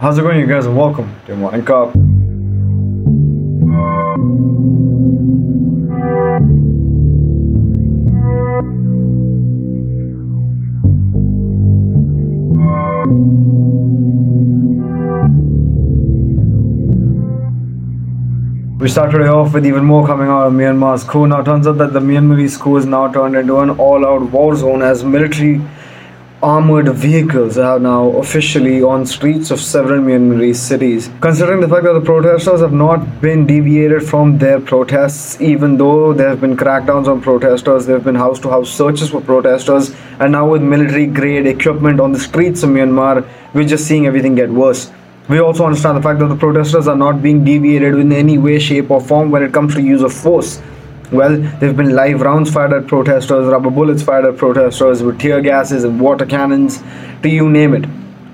How's it going, you guys? and Welcome to Morning Cup. We start today off with even more coming out of Myanmar's coup. Now, turns out that the Myanmarese coup is now turned into an all-out war zone as military armored vehicles are now officially on streets of several Myanmarese cities. Considering the fact that the protesters have not been deviated from their protests, even though there have been crackdowns on protesters, there have been house-to-house searches for protesters, and now with military-grade equipment on the streets of Myanmar, we're just seeing everything get worse. We also understand the fact that the protesters are not being deviated in any way, shape, or form when it comes to use of force. Well, there have been live rounds fired at protesters, rubber bullets fired at protesters with tear gases and water cannons, to you name it.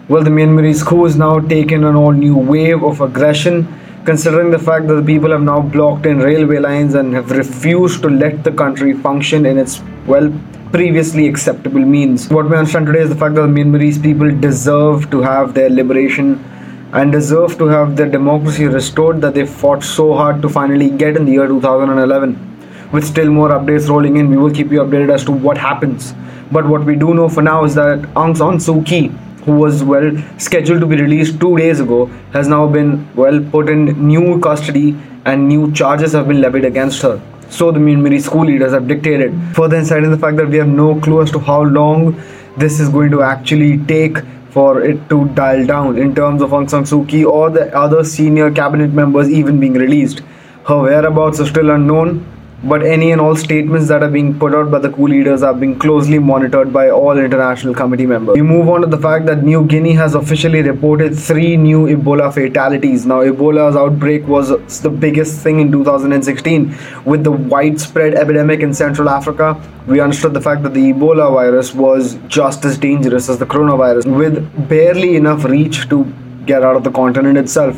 Well, the Myanmarese coup has now taken an all new wave of aggression, considering the fact that the people have now blocked in railway lines and have refused to let the country function in its, well, previously acceptable means. What we understand today is the fact that the Myanmarese people deserve to have their liberation and deserve to have their democracy restored that they fought so hard to finally get in the year 2011. With still more updates rolling in, we will keep you updated as to what happens. But what we do know for now is that Aung San Suu Kyi, who was well scheduled to be released two days ago, has now been well put in new custody and new charges have been levied against her. So the Myanmar school leaders have dictated. Further insight in the fact that we have no clue as to how long this is going to actually take for it to dial down in terms of Aung San Suu Kyi or the other senior cabinet members even being released. Her whereabouts are still unknown, but any and all statements that are being put out by the coup leaders are being closely monitored by all international committee members. We move on to the fact that New Guinea has officially reported three new Ebola fatalities. Now, Ebola's outbreak was the biggest thing in 2016 with the widespread epidemic in Central Africa. We understood the fact that the Ebola virus was just as dangerous as the coronavirus with barely enough reach to get out of the continent itself.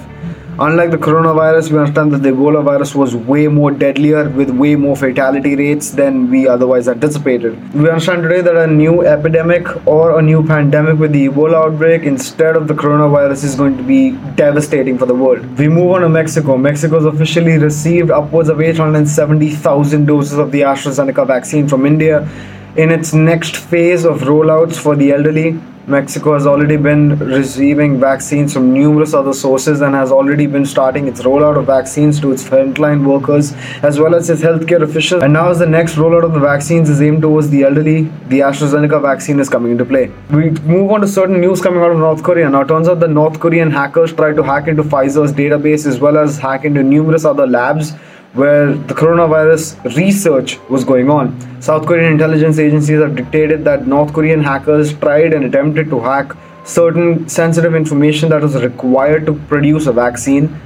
Unlike the coronavirus, we understand that the Ebola virus was way more deadlier with way more fatality rates than we otherwise anticipated. We understand today that a new epidemic or a new pandemic with the Ebola outbreak instead of the coronavirus is going to be devastating for the world. We move on to Mexico. Mexico has officially received upwards of 870,000 doses of the AstraZeneca vaccine from India in its next phase of rollouts for the elderly Mexico has already been receiving vaccines from numerous other sources and has already been starting its rollout of vaccines to its frontline workers as well as its healthcare officials. And now, as the next rollout of the vaccines is aimed towards the elderly, the AstraZeneca vaccine is coming into play. We move on to certain news coming out of North Korea. Now, it turns out the North Korean hackers tried to hack into Pfizer's database as well as hack into numerous other labs where the coronavirus research was going on. South Korean intelligence agencies have dictated that North Korean hackers tried and attempted to hack certain sensitive information that was required to produce a vaccine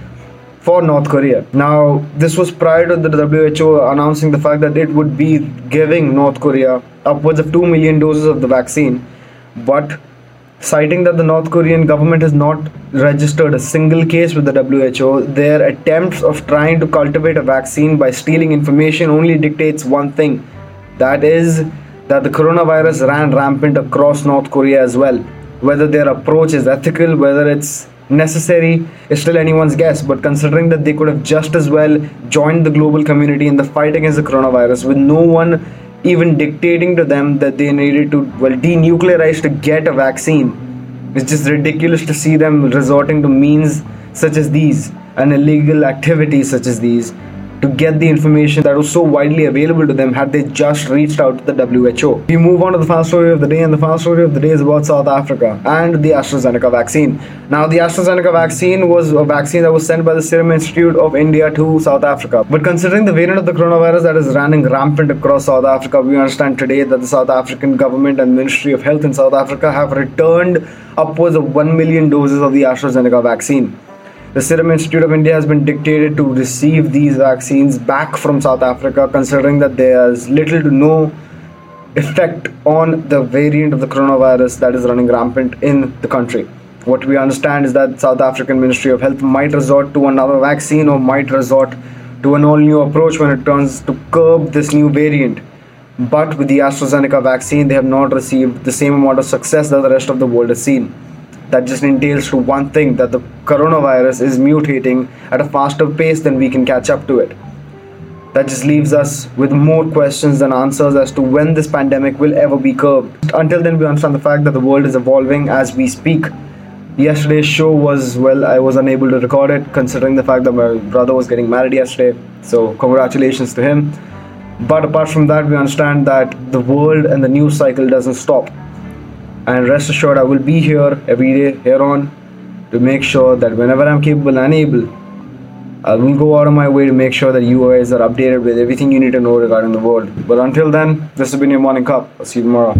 for North Korea. Now, this was prior to the WHO announcing the fact that it would be giving North Korea upwards of 2 million doses of the vaccine, but citing that the North Korean government has not registered a single case with the WHO, their attempts of trying to cultivate a vaccine by stealing information only dictates one thing that is, that the coronavirus ran rampant across North Korea as well. Whether their approach is ethical, whether it's necessary, is still anyone's guess. But considering that they could have just as well joined the global community in the fight against the coronavirus with no one even dictating to them that they needed to well denuclearize to get a vaccine. It's just ridiculous to see them resorting to means such as these and illegal activities such as these to get the information that was so widely available to them had they just reached out to the WHO. We move on to the final story of the day, and the final story of the day is about South Africa and the AstraZeneca vaccine. Now, the AstraZeneca vaccine was a vaccine that was sent by the Serum Institute of India to South Africa. But considering the variant of the coronavirus that is running rampant across South Africa, we understand today that the South African government and Ministry of Health in South Africa have returned upwards of 1 million doses of the AstraZeneca vaccine. The Serum Institute of India has been dictated to receive these vaccines back from South Africa, considering that there's little to no effect on the variant of the coronavirus that is running rampant in the country. What we understand is that South African Ministry of Health might resort to another vaccine or might resort to an all new approach when it turns to curb this new variant. But with the AstraZeneca vaccine, they have not received the same amount of success that the rest of the world has seen. That just entails to one thing that the coronavirus is mutating at a faster pace than we can catch up to it. That just leaves us with more questions than answers as to when this pandemic will ever be curbed. Until then, we understand the fact that the world is evolving as we speak. Yesterday's show was, well, I was unable to record it considering the fact that my brother was getting married yesterday. So, congratulations to him. But apart from that, we understand that the world and the news cycle doesn't stop and rest assured I will be here every day here on to make sure that whenever I'm capable and able, I will go out of my way to make sure that you guys are updated with everything you need to know regarding the world. But until then, this has been your morning cup. I'll see you tomorrow.